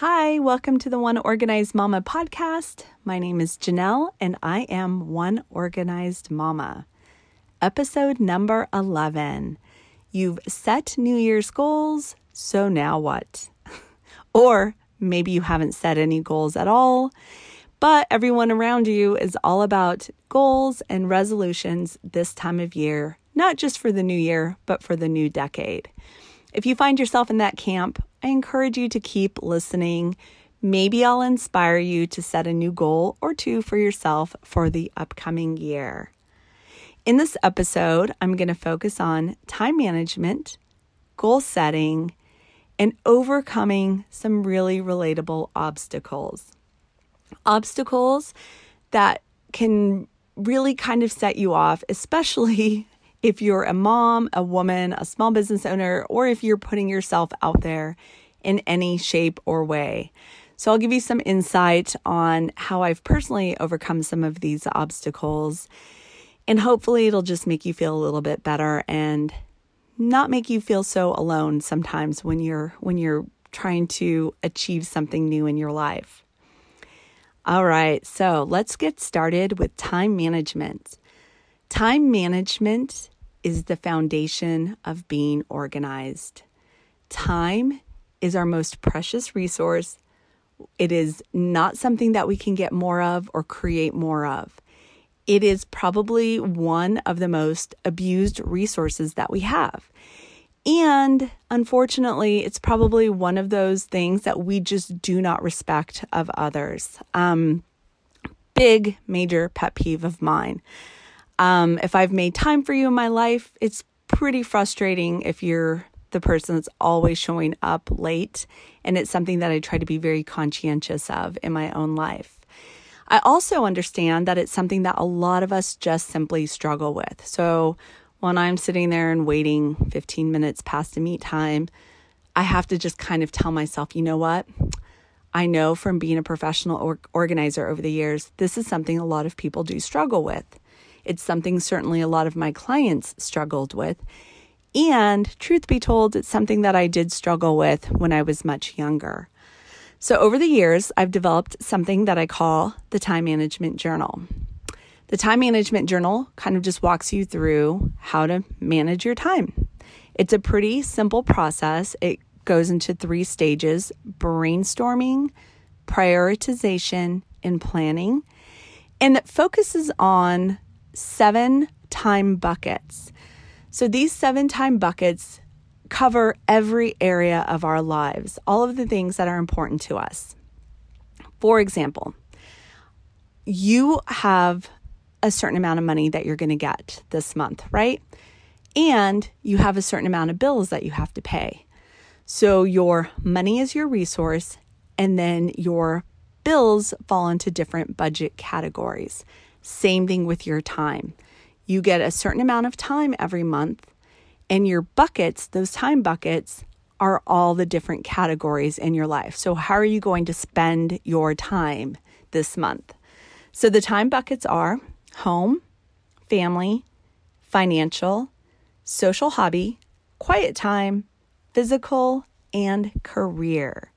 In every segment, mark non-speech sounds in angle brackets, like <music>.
Hi, welcome to the One Organized Mama podcast. My name is Janelle and I am One Organized Mama. Episode number 11. You've set New Year's goals, so now what? <laughs> or maybe you haven't set any goals at all, but everyone around you is all about goals and resolutions this time of year, not just for the new year, but for the new decade. If you find yourself in that camp, I encourage you to keep listening. Maybe I'll inspire you to set a new goal or two for yourself for the upcoming year. In this episode, I'm going to focus on time management, goal setting, and overcoming some really relatable obstacles. Obstacles that can really kind of set you off, especially if you're a mom, a woman, a small business owner, or if you're putting yourself out there in any shape or way. So, I'll give you some insight on how I've personally overcome some of these obstacles. And hopefully, it'll just make you feel a little bit better and not make you feel so alone sometimes when you're when you're trying to achieve something new in your life. All right, so let's get started with time management. Time management is the foundation of being organized. Time is our most precious resource. It is not something that we can get more of or create more of. It is probably one of the most abused resources that we have. And unfortunately, it's probably one of those things that we just do not respect of others. Um, big, major pet peeve of mine. Um, if I've made time for you in my life, it's pretty frustrating if you're the person that's always showing up late. And it's something that I try to be very conscientious of in my own life. I also understand that it's something that a lot of us just simply struggle with. So when I'm sitting there and waiting 15 minutes past a meet time, I have to just kind of tell myself, you know what? I know from being a professional or- organizer over the years, this is something a lot of people do struggle with. It's something certainly a lot of my clients struggled with. And truth be told, it's something that I did struggle with when I was much younger. So over the years, I've developed something that I call the time management journal. The time management journal kind of just walks you through how to manage your time. It's a pretty simple process. It goes into three stages brainstorming, prioritization, and planning. And it focuses on seven time buckets. So these seven time buckets cover every area of our lives, all of the things that are important to us. For example, you have a certain amount of money that you're going to get this month, right? And you have a certain amount of bills that you have to pay. So your money is your resource, and then your bills fall into different budget categories. Same thing with your time. You get a certain amount of time every month, and your buckets, those time buckets, are all the different categories in your life. So, how are you going to spend your time this month? So, the time buckets are home, family, financial, social hobby, quiet time, physical, and career.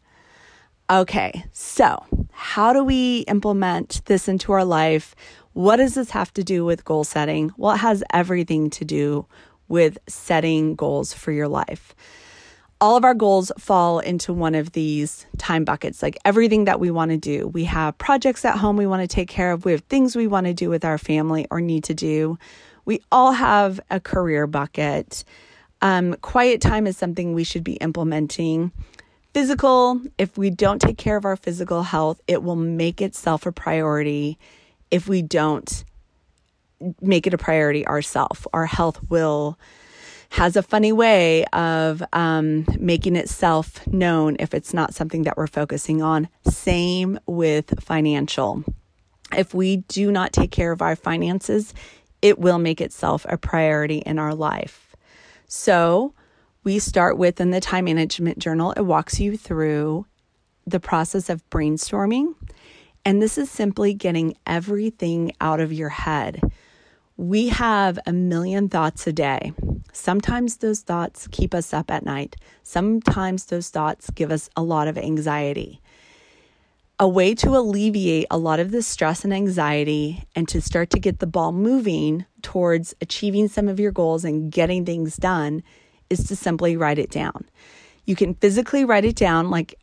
Okay, so how do we implement this into our life? What does this have to do with goal setting? Well, it has everything to do with setting goals for your life. All of our goals fall into one of these time buckets, like everything that we want to do. We have projects at home we want to take care of, we have things we want to do with our family or need to do. We all have a career bucket. Um, quiet time is something we should be implementing. Physical, if we don't take care of our physical health, it will make itself a priority if we don't make it a priority ourselves. Our health will has a funny way of um, making itself known if it's not something that we're focusing on. Same with financial. If we do not take care of our finances, it will make itself a priority in our life. So, we start with in the time management journal, it walks you through the process of brainstorming. And this is simply getting everything out of your head. We have a million thoughts a day. Sometimes those thoughts keep us up at night. Sometimes those thoughts give us a lot of anxiety. A way to alleviate a lot of the stress and anxiety and to start to get the ball moving towards achieving some of your goals and getting things done is to simply write it down. You can physically write it down, like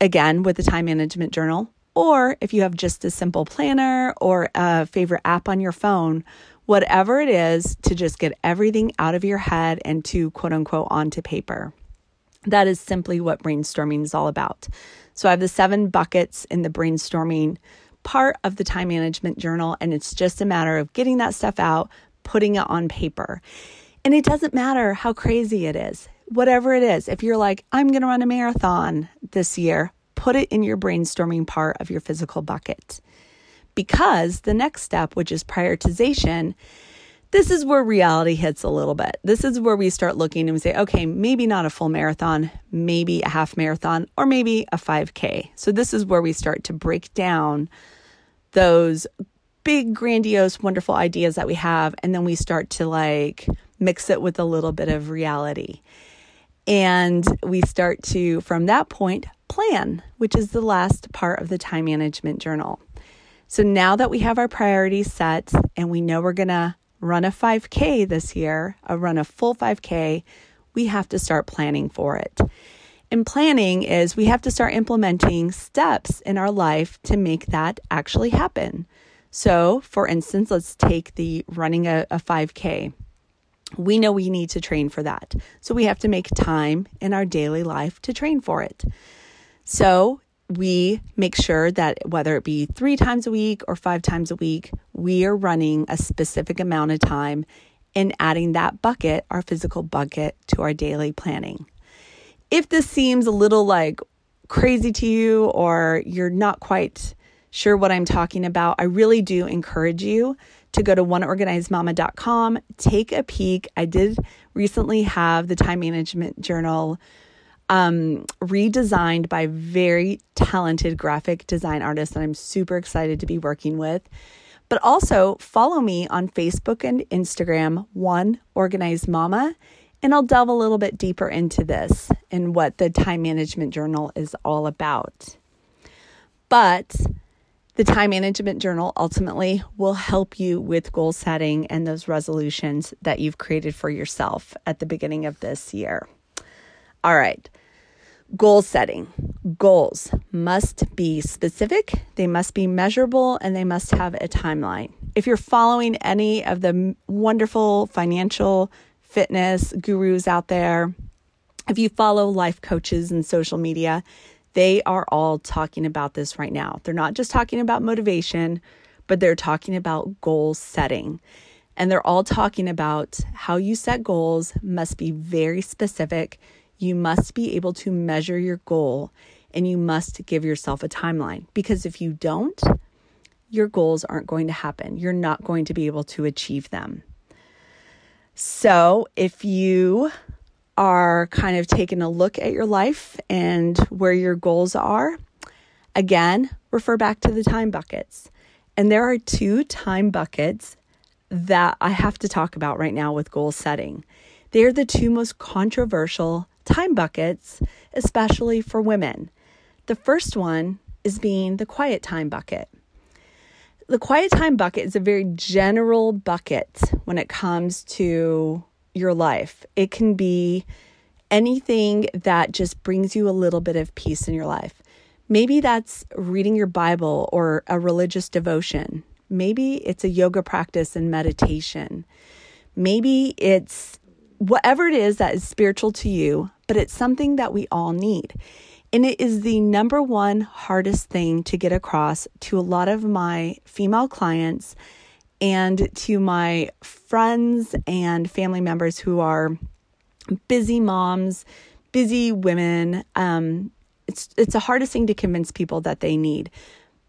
again with the time management journal, or if you have just a simple planner or a favorite app on your phone, whatever it is to just get everything out of your head and to quote unquote onto paper. That is simply what brainstorming is all about. So I have the seven buckets in the brainstorming part of the time management journal, and it's just a matter of getting that stuff out, putting it on paper. And it doesn't matter how crazy it is, whatever it is. If you're like, I'm going to run a marathon this year, put it in your brainstorming part of your physical bucket because the next step, which is prioritization, this is where reality hits a little bit. This is where we start looking and we say, okay, maybe not a full marathon, maybe a half marathon, or maybe a 5K. So, this is where we start to break down those big, grandiose, wonderful ideas that we have. And then we start to like mix it with a little bit of reality. And we start to, from that point, plan, which is the last part of the time management journal. So now that we have our priorities set and we know we're going to run a 5K this year, a run a full 5K, we have to start planning for it. And planning is we have to start implementing steps in our life to make that actually happen. So, for instance, let's take the running a, a 5K. We know we need to train for that. So, we have to make time in our daily life to train for it. So, we make sure that whether it be three times a week or five times a week, we are running a specific amount of time and adding that bucket, our physical bucket, to our daily planning. If this seems a little like crazy to you or you're not quite sure what I'm talking about, I really do encourage you to go to oneorganizedmama.com, take a peek. I did recently have the time management journal um, redesigned by very talented graphic design artist that I'm super excited to be working with. But also follow me on Facebook and Instagram, One Organized Mama, and I'll delve a little bit deeper into this and what the time management journal is all about. But the time management journal ultimately will help you with goal setting and those resolutions that you've created for yourself at the beginning of this year. All right. Goal setting. Goals must be specific, they must be measurable, and they must have a timeline. If you're following any of the wonderful financial fitness gurus out there, if you follow life coaches and social media, they are all talking about this right now. They're not just talking about motivation, but they're talking about goal setting. And they're all talking about how you set goals must be very specific you must be able to measure your goal and you must give yourself a timeline because if you don't, your goals aren't going to happen. You're not going to be able to achieve them. So, if you are kind of taking a look at your life and where your goals are, again, refer back to the time buckets. And there are two time buckets that I have to talk about right now with goal setting. They're the two most controversial time buckets, especially for women. The first one is being the quiet time bucket. The quiet time bucket is a very general bucket when it comes to your life. It can be anything that just brings you a little bit of peace in your life. Maybe that's reading your Bible or a religious devotion. Maybe it's a yoga practice and meditation. Maybe it's whatever it is that is spiritual to you, but it's something that we all need. And it is the number one hardest thing to get across to a lot of my female clients and to my friends and family members who are busy moms, busy women. Um, it's it's the hardest thing to convince people that they need.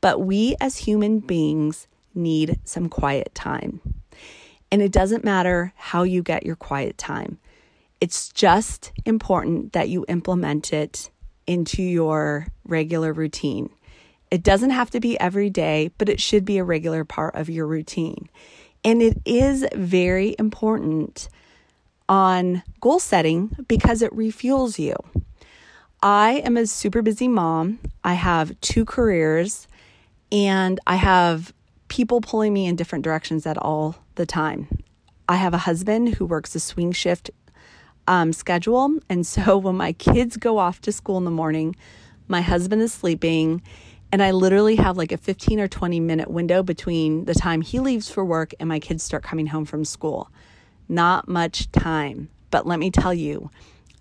But we as human beings need some quiet time. And it doesn't matter how you get your quiet time. It's just important that you implement it into your regular routine. It doesn't have to be every day, but it should be a regular part of your routine. And it is very important on goal setting because it refuels you. I am a super busy mom. I have two careers and I have people pulling me in different directions at all the time. I have a husband who works a swing shift um, schedule. And so <laughs> when my kids go off to school in the morning, my husband is sleeping. And I literally have like a 15 or 20 minute window between the time he leaves for work and my kids start coming home from school. Not much time. But let me tell you,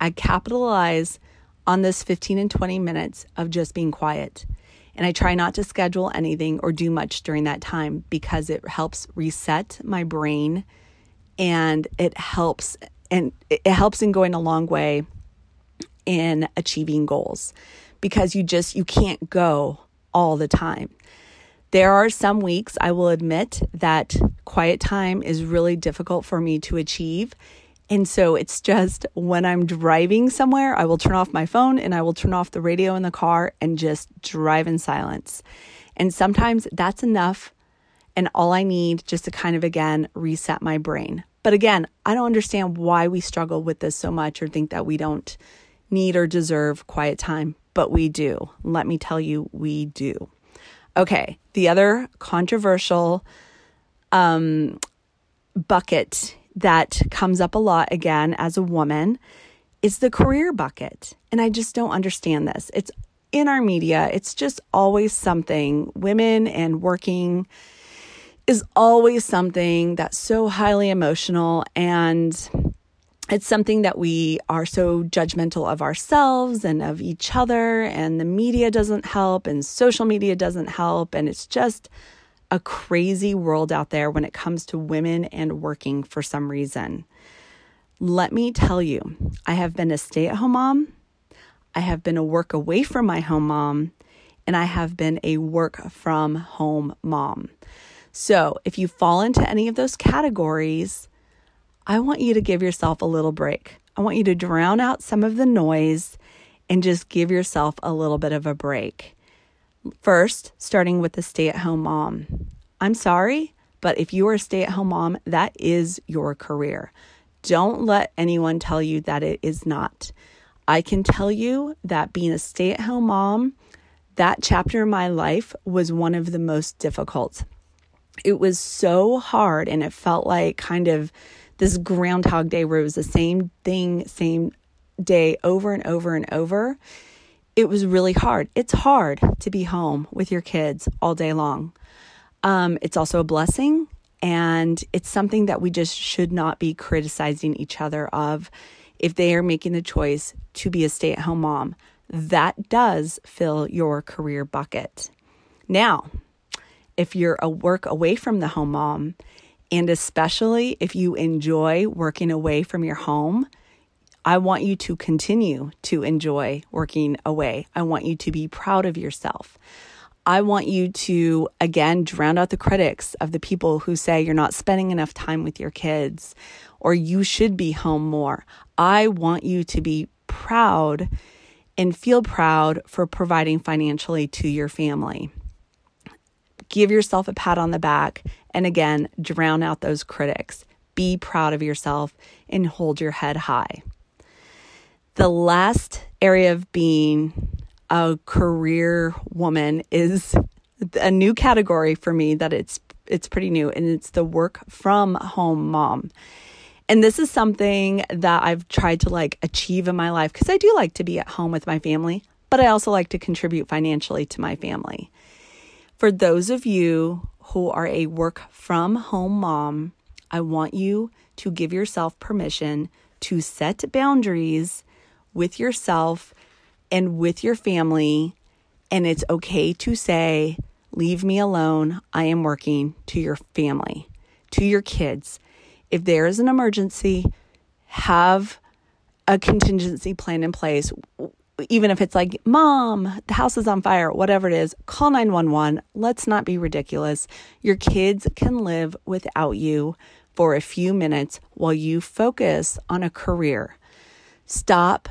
I capitalize on this 15 and 20 minutes of just being quiet. And I try not to schedule anything or do much during that time because it helps reset my brain and it helps and it helps in going a long way in achieving goals because you just you can't go all the time. There are some weeks I will admit that quiet time is really difficult for me to achieve. And so it's just when I'm driving somewhere, I will turn off my phone and I will turn off the radio in the car and just drive in silence. And sometimes that's enough and all I need just to kind of again reset my brain. But again, I don't understand why we struggle with this so much or think that we don't need or deserve quiet time, but we do. Let me tell you, we do. Okay, the other controversial um, bucket that comes up a lot again as a woman is the career bucket. And I just don't understand this. It's in our media, it's just always something women and working is always something that's so highly emotional and it's something that we are so judgmental of ourselves and of each other and the media doesn't help and social media doesn't help and it's just a crazy world out there when it comes to women and working for some reason. Let me tell you, I have been a stay-at-home mom, I have been a work away from my home mom, and I have been a work from home mom. So, if you fall into any of those categories, I want you to give yourself a little break. I want you to drown out some of the noise and just give yourself a little bit of a break. First, starting with the stay at home mom. I'm sorry, but if you are a stay at home mom, that is your career. Don't let anyone tell you that it is not. I can tell you that being a stay at home mom, that chapter in my life was one of the most difficult it was so hard and it felt like kind of this groundhog day where it was the same thing same day over and over and over. It was really hard. It's hard to be home with your kids all day long. Um, it's also a blessing and it's something that we just should not be criticizing each other of. If they are making the choice to be a stay-at-home mom that does fill your career bucket. Now if you're a work away from the home mom, and especially if you enjoy working away from your home, I want you to continue to enjoy working away. I want you to be proud of yourself. I want you to, again, drown out the critics of the people who say you're not spending enough time with your kids or you should be home more. I want you to be proud and feel proud for providing financially to your family give yourself a pat on the back, and again, drown out those critics. Be proud of yourself and hold your head high. The last area of being a career woman is a new category for me that it's it's pretty new and it's the work from home mom. And this is something that I've tried to like achieve in my life because I do like to be at home with my family, but I also like to contribute financially to my family. For those of you who are a work from home mom, I want you to give yourself permission to set boundaries with yourself and with your family. And it's okay to say, Leave me alone. I am working to your family, to your kids. If there is an emergency, have a contingency plan in place. Even if it's like, mom, the house is on fire, whatever it is, call 911. Let's not be ridiculous. Your kids can live without you for a few minutes while you focus on a career. Stop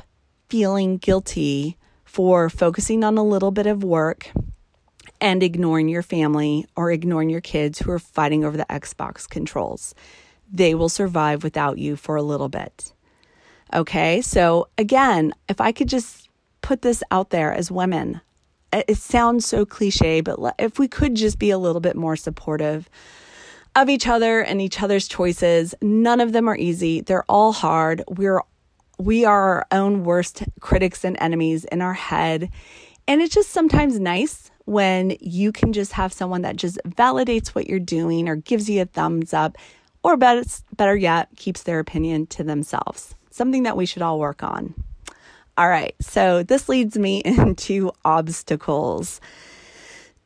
feeling guilty for focusing on a little bit of work and ignoring your family or ignoring your kids who are fighting over the Xbox controls. They will survive without you for a little bit. Okay, so again, if I could just put this out there as women, it sounds so cliche, but if we could just be a little bit more supportive of each other and each other's choices, none of them are easy. They're all hard. We're we are our own worst critics and enemies in our head. And it's just sometimes nice when you can just have someone that just validates what you're doing or gives you a thumbs up, or better, better yet, keeps their opinion to themselves. Something that we should all work on. All right, so this leads me <laughs> into obstacles.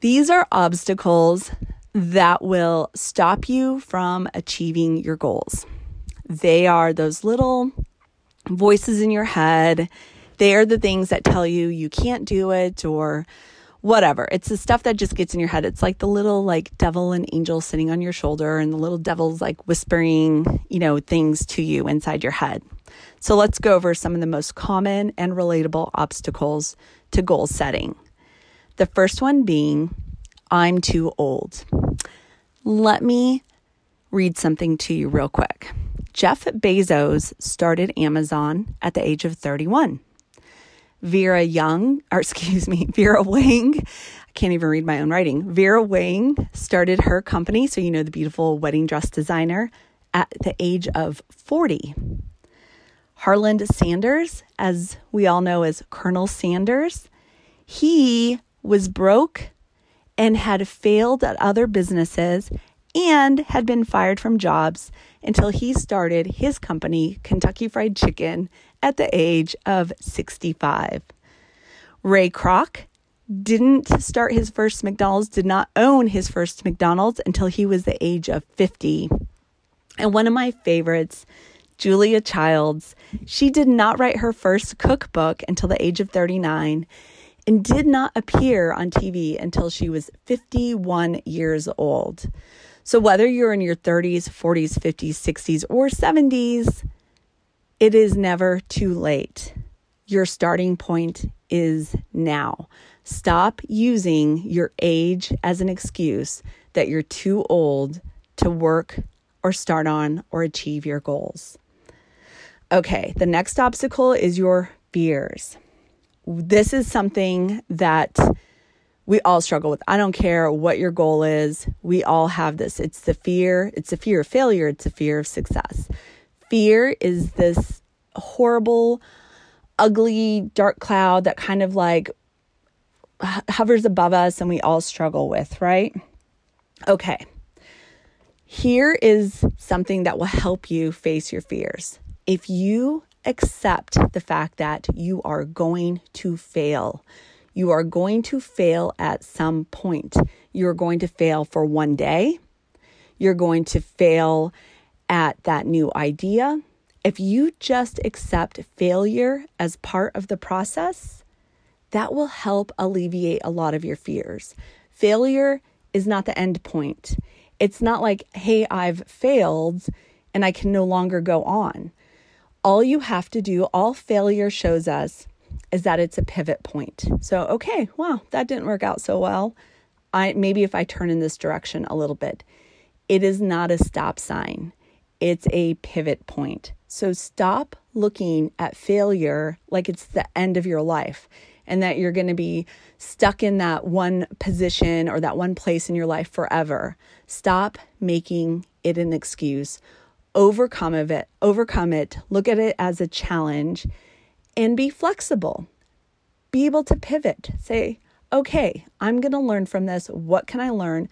These are obstacles that will stop you from achieving your goals. They are those little voices in your head. They are the things that tell you you can't do it or whatever. It's the stuff that just gets in your head. It's like the little like devil and angel sitting on your shoulder and the little devil's like whispering, you know, things to you inside your head. So let's go over some of the most common and relatable obstacles to goal setting. The first one being I'm too old. Let me read something to you real quick. Jeff Bezos started Amazon at the age of 31. Vera Young, or <laughs> excuse me, Vera Wang, I can't even read my own writing. Vera Wang started her company, so you know the beautiful wedding dress designer, at the age of 40. Harland Sanders, as we all know as Colonel Sanders, he was broke and had failed at other businesses and had been fired from jobs until he started his company, Kentucky Fried Chicken, at the age of 65. Ray Kroc didn't start his first McDonald's, did not own his first McDonald's until he was the age of 50. And one of my favorites, Julia Childs, she did not write her first cookbook until the age of 39 and did not appear on TV until she was 51 years old. So, whether you're in your 30s, 40s, 50s, 60s, or 70s, it is never too late. Your starting point is now. Stop using your age as an excuse that you're too old to work or start on or achieve your goals. Okay, the next obstacle is your fears. This is something that we all struggle with. I don't care what your goal is. We all have this. It's the fear, it's the fear of failure, it's the fear of success. Fear is this horrible, ugly, dark cloud that kind of like hovers above us and we all struggle with, right? Okay. Here is something that will help you face your fears. If you accept the fact that you are going to fail, you are going to fail at some point. You're going to fail for one day. You're going to fail at that new idea. If you just accept failure as part of the process, that will help alleviate a lot of your fears. Failure is not the end point. It's not like, hey, I've failed and I can no longer go on. All you have to do, all failure shows us is that it's a pivot point. So, okay, wow, that didn't work out so well. I maybe if I turn in this direction a little bit. It is not a stop sign. It's a pivot point. So stop looking at failure like it's the end of your life and that you're going to be stuck in that one position or that one place in your life forever. Stop making it an excuse. Overcome of it, overcome it. Look at it as a challenge and be flexible. Be able to pivot. Say, okay, I'm going to learn from this. What can I learn?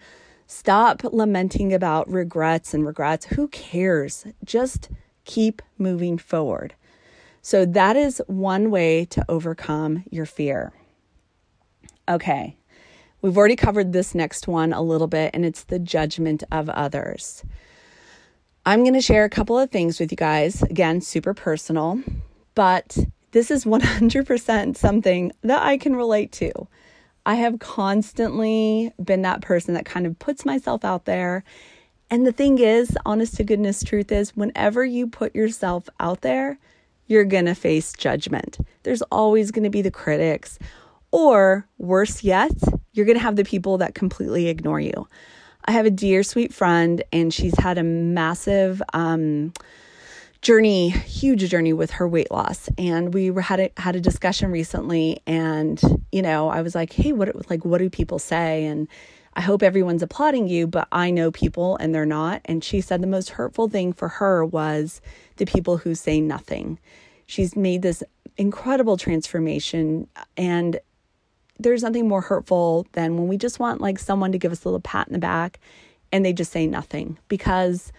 Stop lamenting about regrets and regrets. Who cares? Just keep moving forward. So, that is one way to overcome your fear. Okay, we've already covered this next one a little bit, and it's the judgment of others. I'm going to share a couple of things with you guys. Again, super personal but this is 100% something that I can relate to. I have constantly been that person that kind of puts myself out there. And the thing is, honest to goodness truth is, whenever you put yourself out there, you're going to face judgment. There's always going to be the critics. Or worse yet, you're going to have the people that completely ignore you. I have a dear, sweet friend, and she's had a massive, um, journey, huge journey with her weight loss. And we were, had a, had a discussion recently, and you know, I was like, "Hey, what like what do people say?" And I hope everyone's applauding you, but I know people and they're not. And she said the most hurtful thing for her was the people who say nothing. She's made this incredible transformation, and there's nothing more hurtful than when we just want like someone to give us a little pat in the back and they just say nothing because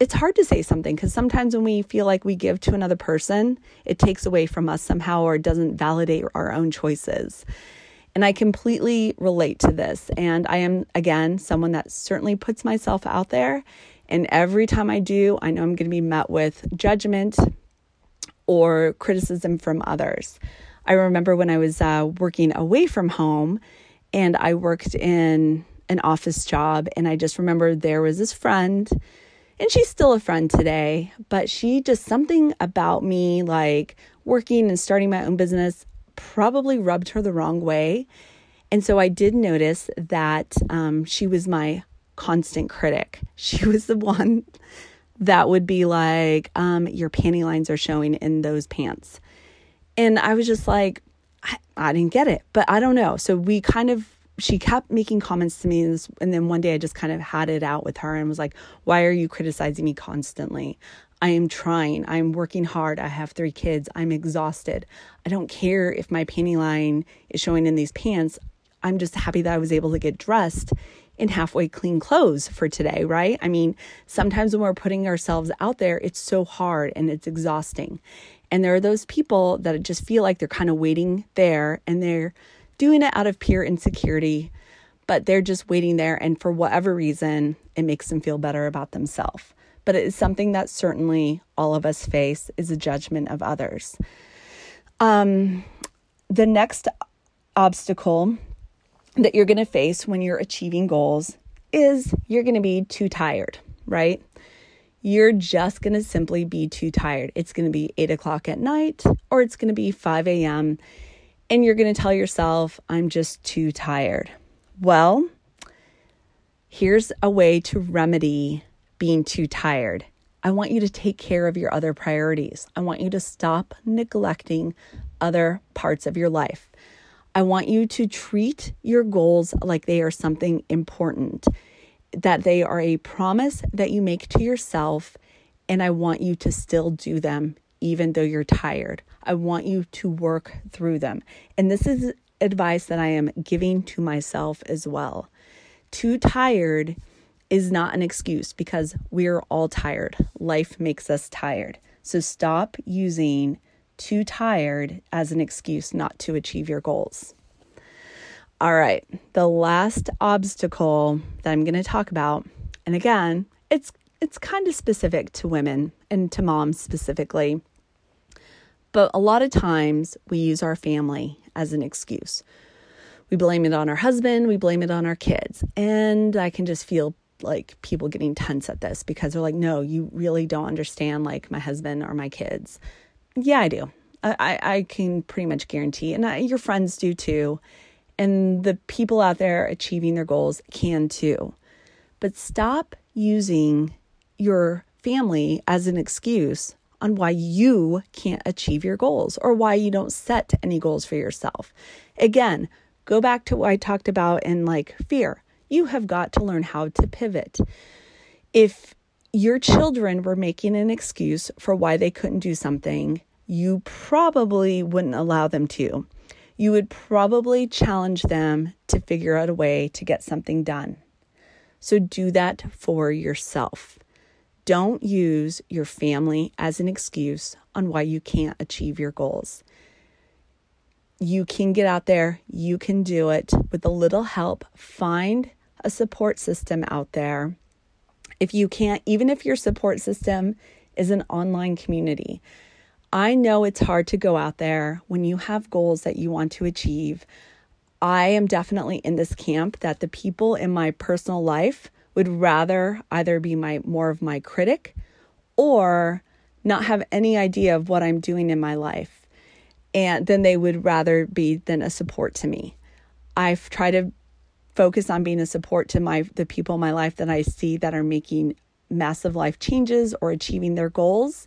it's hard to say something because sometimes when we feel like we give to another person, it takes away from us somehow or doesn't validate our own choices. And I completely relate to this. And I am, again, someone that certainly puts myself out there. And every time I do, I know I'm going to be met with judgment or criticism from others. I remember when I was uh, working away from home and I worked in an office job, and I just remember there was this friend and she's still a friend today, but she just something about me, like working and starting my own business, probably rubbed her the wrong way. And so I did notice that um, she was my constant critic. <laughs> She was the one that would be like, um, Your panty lines are showing in those pants. And I was just like, I, I didn't get it, but I don't know. So we kind of she kept making comments to me and, then one day I just kind of had it out with her and was like, "Why are you criticizing me constantly? I am trying. I'm working hard. I have 3 kids. I'm exhausted. I don't care if my panty line is showing in these pants. I'm just happy that I was able to get dressed in halfway clean clothes for today, right? I mean, sometimes when we're putting ourselves out there, it's so hard and it's exhausting. And there are those people that just feel like they're kind of waiting there and they're doing it out of pure insecurity, but they're just waiting there. And for whatever reason, it makes them feel better about themselves. But it is something that certainly all of us face is a judgment of others. Um, the next obstacle that you're going to face when you're achieving goals is you're going to be too tired, right? You're just going to simply be too tired. It's going to be eight o'clock at night or it's going to be 5 a.m and you're going to tell yourself, I'm just too tired. Well, here's a way to remedy being too tired. I want you to take care of your other priorities. I want you to stop neglecting other parts of your life. I want you to treat your goals like they are something important, that they are a promise that you make to yourself, and I want you to still do them even though you're tired. I want you to work through them. And this is advice that I am giving to myself as well. Too tired is not an excuse because we're all tired. Life makes us tired. So stop using too tired as an excuse not to achieve your goals. All right, the last obstacle that I'm going to talk about, and again, it's it's kind of specific to women and to moms specifically. But a lot of times we use our family as an excuse. We blame it on our husband, we blame it on our kids. And I can just feel like people getting tense at this because they're like, no, you really don't understand like my husband or my kids. Yeah, I do. I, I can pretty much guarantee, and I, your friends do too. And the people out there achieving their goals can too. But stop using your family as an excuse on why you can't achieve your goals or why you don't set any goals for yourself. Again, go back to what I talked about in like fear. You have got to learn how to pivot. If your children were making an excuse for why they couldn't do something, you probably wouldn't allow them to. You would probably challenge them to figure out a way to get something done. So do that for yourself. Don't use your family as an excuse on why you can't achieve your goals. You can get out there, you can do it with a little help. Find a support system out there. If you can't, even if your support system is an online community, I know it's hard to go out there when you have goals that you want to achieve. I am definitely in this camp that the people in my personal life would rather either be my more of my critic or not have any idea of what I'm doing in my life and then they would rather be than a support to me. I've tried to focus on being a support to my the people in my life that I see that are making massive life changes or achieving their goals.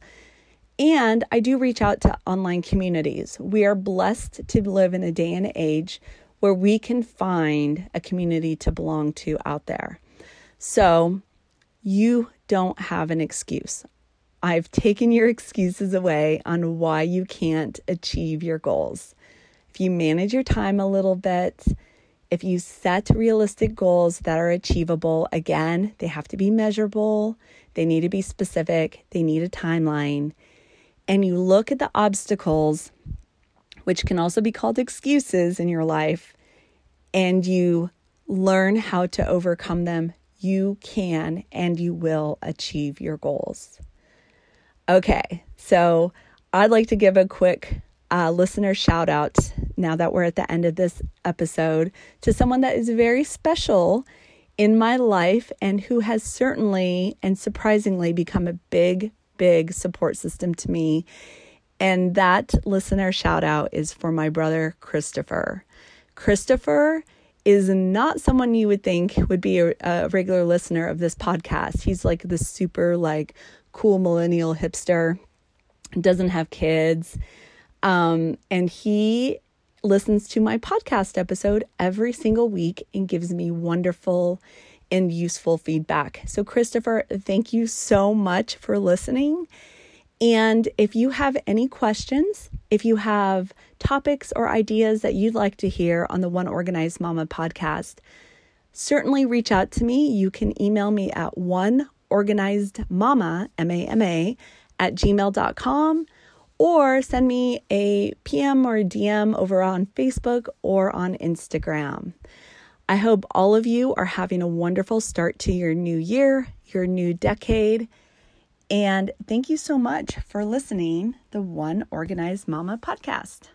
And I do reach out to online communities. We are blessed to live in a day and age where we can find a community to belong to out there. So you don't have an excuse. I've taken your <laughs> excuses away on why you can't achieve your goals. If you manage your time a little bit, if you set realistic goals that are achievable, again, they have to be measurable, they need to be specific, they need a timeline, and you look at the obstacles, which can also be called excuses in your life, and you learn how to overcome them, you can and you will achieve your goals. Okay, so I'd like to give a quick uh, listener shout out now that we're at the end of this episode to someone that is very special in my life and who has certainly and surprisingly become a big, big support system to me. And that listener shout out is for my brother, Christopher. Christopher is not someone you would think would be a, a regular listener of this podcast. He's like the super, like, cool millennial hipster, doesn't have kids um, and he listens to my podcast episode every single week and gives me wonderful and useful feedback. So, Christopher, thank you so much for listening. And if you have any questions, if you have topics or ideas that you'd like to hear on the One Organized Mama podcast, certainly reach out to me. You can email me at oneorganizedmama, M A M A, at gmail.com or send me a PM or a DM over on Facebook or on Instagram. I hope all of you are having a wonderful start to your new year, your new decade. And thank you so much for listening to the One Organized Mama podcast.